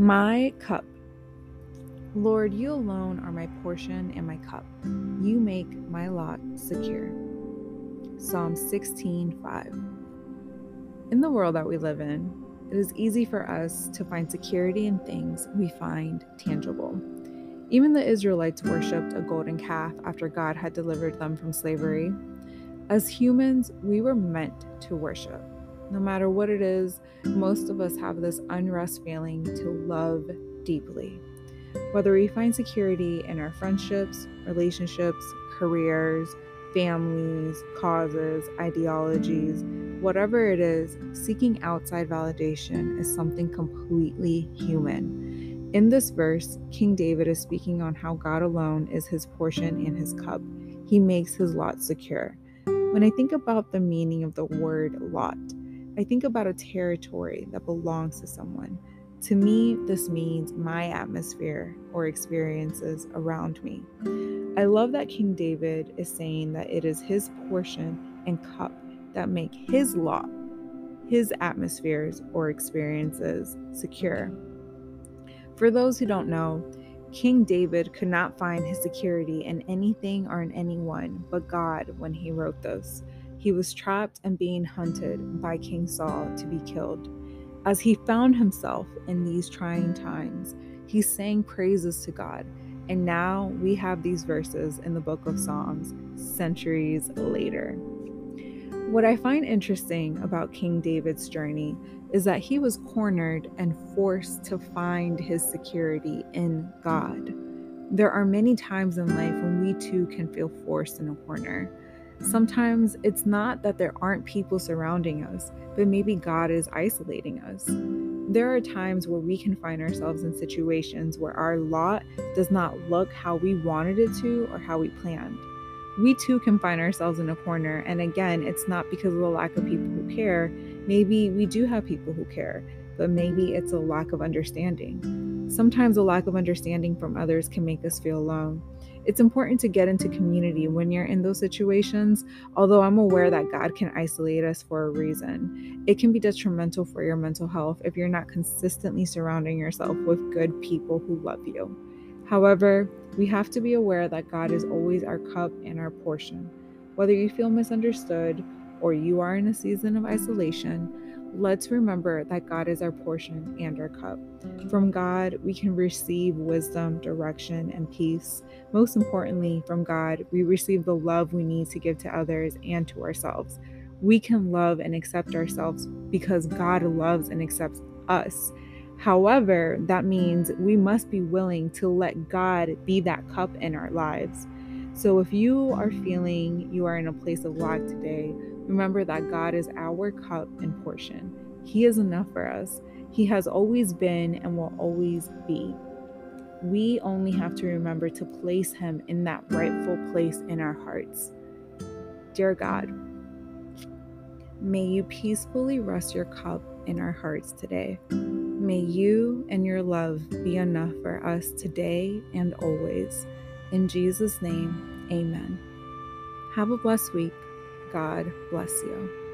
My cup. Lord, you alone are my portion and my cup. You make my lot secure. Psalm 16:5. In the world that we live in, it is easy for us to find security in things we find tangible. Even the Israelites worshipped a golden calf after God had delivered them from slavery. As humans, we were meant to worship. No matter what it is, most of us have this unrest feeling to love deeply. Whether we find security in our friendships, relationships, careers, families, causes, ideologies, whatever it is, seeking outside validation is something completely human. In this verse, King David is speaking on how God alone is his portion and his cup. He makes his lot secure. When I think about the meaning of the word lot, I think about a territory that belongs to someone. To me, this means my atmosphere or experiences around me. I love that King David is saying that it is his portion and cup that make his lot, his atmospheres or experiences secure. For those who don't know, King David could not find his security in anything or in anyone but God when he wrote this. He was trapped and being hunted by King Saul to be killed. As he found himself in these trying times, he sang praises to God. And now we have these verses in the book of Psalms centuries later. What I find interesting about King David's journey is that he was cornered and forced to find his security in God. There are many times in life when we too can feel forced in a corner. Sometimes it's not that there aren't people surrounding us, but maybe God is isolating us. There are times where we can find ourselves in situations where our lot does not look how we wanted it to or how we planned we too can find ourselves in a corner. And again, it's not because of the lack of people who care. Maybe we do have people who care, but maybe it's a lack of understanding. Sometimes a lack of understanding from others can make us feel alone. It's important to get into community when you're in those situations, although I'm aware that God can isolate us for a reason. It can be detrimental for your mental health if you're not consistently surrounding yourself with good people who love you. However, we have to be aware that God is always our cup and our portion. Whether you feel misunderstood or you are in a season of isolation, let's remember that God is our portion and our cup. From God, we can receive wisdom, direction, and peace. Most importantly, from God, we receive the love we need to give to others and to ourselves. We can love and accept ourselves because God loves and accepts us. However, that means we must be willing to let God be that cup in our lives. So if you are feeling you are in a place of lack today, remember that God is our cup and portion. He is enough for us. He has always been and will always be. We only have to remember to place Him in that rightful place in our hearts. Dear God, may you peacefully rest your cup in our hearts today. May you and your love be enough for us today and always. In Jesus' name, amen. Have a blessed week. God bless you.